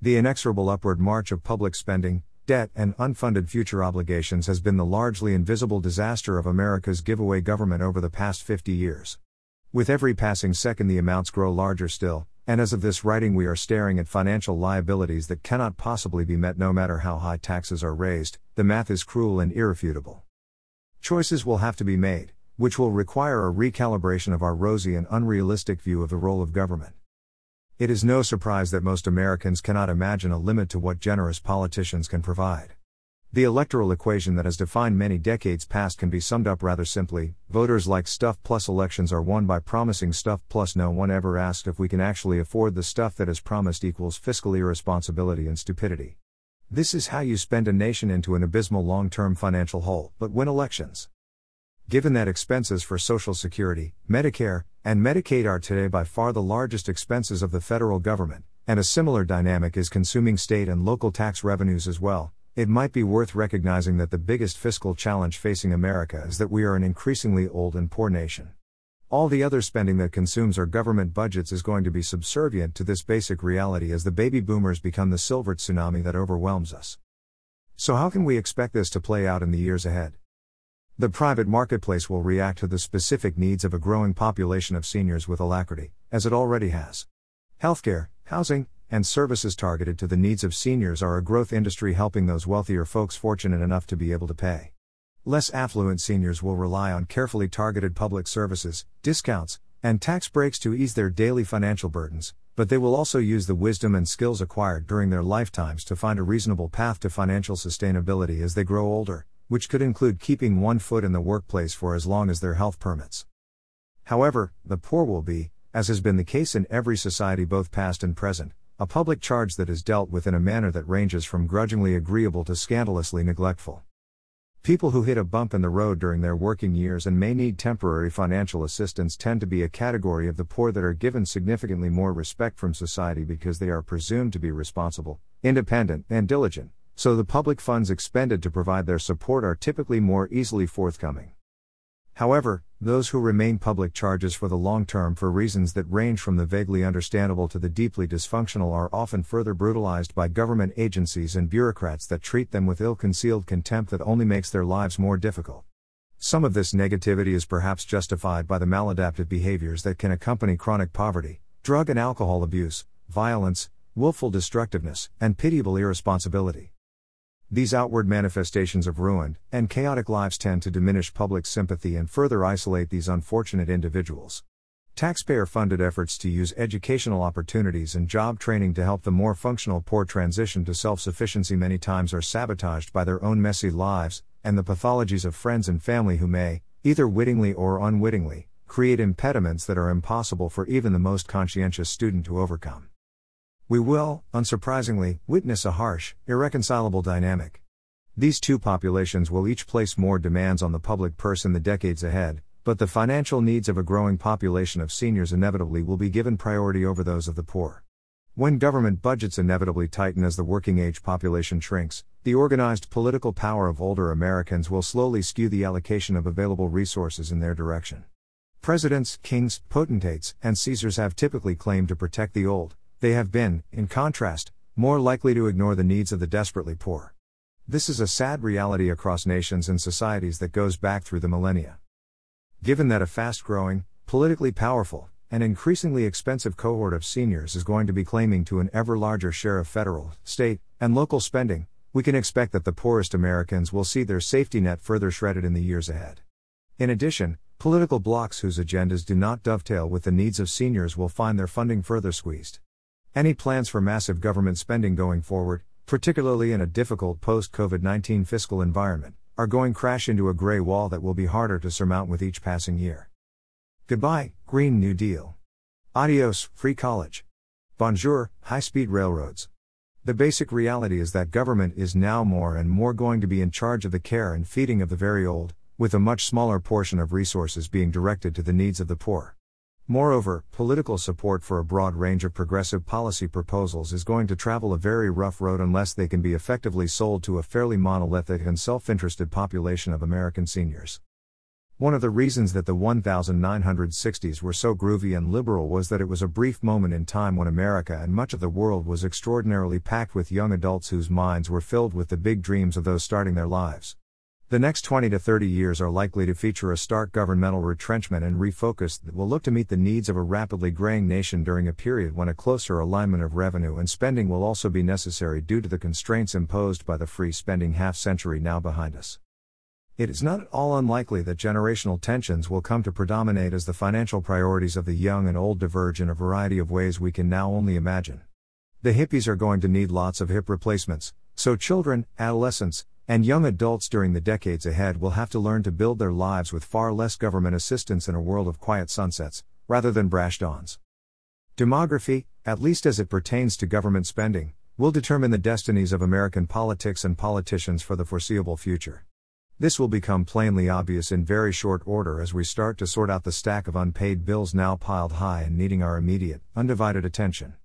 The inexorable upward march of public spending, debt, and unfunded future obligations has been the largely invisible disaster of America's giveaway government over the past 50 years. With every passing second, the amounts grow larger still, and as of this writing, we are staring at financial liabilities that cannot possibly be met no matter how high taxes are raised. The math is cruel and irrefutable. Choices will have to be made, which will require a recalibration of our rosy and unrealistic view of the role of government. It is no surprise that most Americans cannot imagine a limit to what generous politicians can provide. The electoral equation that has defined many decades past can be summed up rather simply voters like stuff plus elections are won by promising stuff plus no one ever asked if we can actually afford the stuff that is promised equals fiscal irresponsibility and stupidity. This is how you spend a nation into an abysmal long term financial hole, but win elections. Given that expenses for Social Security, Medicare, and Medicaid are today by far the largest expenses of the federal government, and a similar dynamic is consuming state and local tax revenues as well, it might be worth recognizing that the biggest fiscal challenge facing America is that we are an increasingly old and poor nation. All the other spending that consumes our government budgets is going to be subservient to this basic reality as the baby boomers become the silver tsunami that overwhelms us. So, how can we expect this to play out in the years ahead? The private marketplace will react to the specific needs of a growing population of seniors with alacrity, as it already has. Healthcare, housing, and services targeted to the needs of seniors are a growth industry helping those wealthier folks fortunate enough to be able to pay. Less affluent seniors will rely on carefully targeted public services, discounts, and tax breaks to ease their daily financial burdens, but they will also use the wisdom and skills acquired during their lifetimes to find a reasonable path to financial sustainability as they grow older, which could include keeping one foot in the workplace for as long as their health permits. However, the poor will be, as has been the case in every society both past and present, a public charge that is dealt with in a manner that ranges from grudgingly agreeable to scandalously neglectful. People who hit a bump in the road during their working years and may need temporary financial assistance tend to be a category of the poor that are given significantly more respect from society because they are presumed to be responsible, independent, and diligent so the public funds expended to provide their support are typically more easily forthcoming. However, those who remain public charges for the long term for reasons that range from the vaguely understandable to the deeply dysfunctional are often further brutalized by government agencies and bureaucrats that treat them with ill concealed contempt that only makes their lives more difficult. Some of this negativity is perhaps justified by the maladaptive behaviors that can accompany chronic poverty, drug and alcohol abuse, violence, willful destructiveness, and pitiable irresponsibility. These outward manifestations of ruined and chaotic lives tend to diminish public sympathy and further isolate these unfortunate individuals. Taxpayer funded efforts to use educational opportunities and job training to help the more functional poor transition to self sufficiency many times are sabotaged by their own messy lives, and the pathologies of friends and family who may, either wittingly or unwittingly, create impediments that are impossible for even the most conscientious student to overcome we will, unsurprisingly, witness a harsh, irreconcilable dynamic. These two populations will each place more demands on the public purse in the decades ahead, but the financial needs of a growing population of seniors inevitably will be given priority over those of the poor. When government budgets inevitably tighten as the working age population shrinks, the organized political power of older Americans will slowly skew the allocation of available resources in their direction. Presidents, kings, potentates, and Caesars have typically claimed to protect the old, they have been, in contrast, more likely to ignore the needs of the desperately poor. This is a sad reality across nations and societies that goes back through the millennia. Given that a fast growing, politically powerful, and increasingly expensive cohort of seniors is going to be claiming to an ever larger share of federal, state, and local spending, we can expect that the poorest Americans will see their safety net further shredded in the years ahead. In addition, political blocs whose agendas do not dovetail with the needs of seniors will find their funding further squeezed. Any plans for massive government spending going forward, particularly in a difficult post COVID 19 fiscal environment, are going crash into a gray wall that will be harder to surmount with each passing year. Goodbye, Green New Deal. Adios, free college. Bonjour, high speed railroads. The basic reality is that government is now more and more going to be in charge of the care and feeding of the very old, with a much smaller portion of resources being directed to the needs of the poor. Moreover, political support for a broad range of progressive policy proposals is going to travel a very rough road unless they can be effectively sold to a fairly monolithic and self interested population of American seniors. One of the reasons that the 1960s were so groovy and liberal was that it was a brief moment in time when America and much of the world was extraordinarily packed with young adults whose minds were filled with the big dreams of those starting their lives. The next 20 to 30 years are likely to feature a stark governmental retrenchment and refocus that will look to meet the needs of a rapidly graying nation during a period when a closer alignment of revenue and spending will also be necessary due to the constraints imposed by the free spending half century now behind us. It is not at all unlikely that generational tensions will come to predominate as the financial priorities of the young and old diverge in a variety of ways we can now only imagine. The hippies are going to need lots of hip replacements, so children, adolescents, and young adults during the decades ahead will have to learn to build their lives with far less government assistance in a world of quiet sunsets, rather than brash dawns. Demography, at least as it pertains to government spending, will determine the destinies of American politics and politicians for the foreseeable future. This will become plainly obvious in very short order as we start to sort out the stack of unpaid bills now piled high and needing our immediate, undivided attention.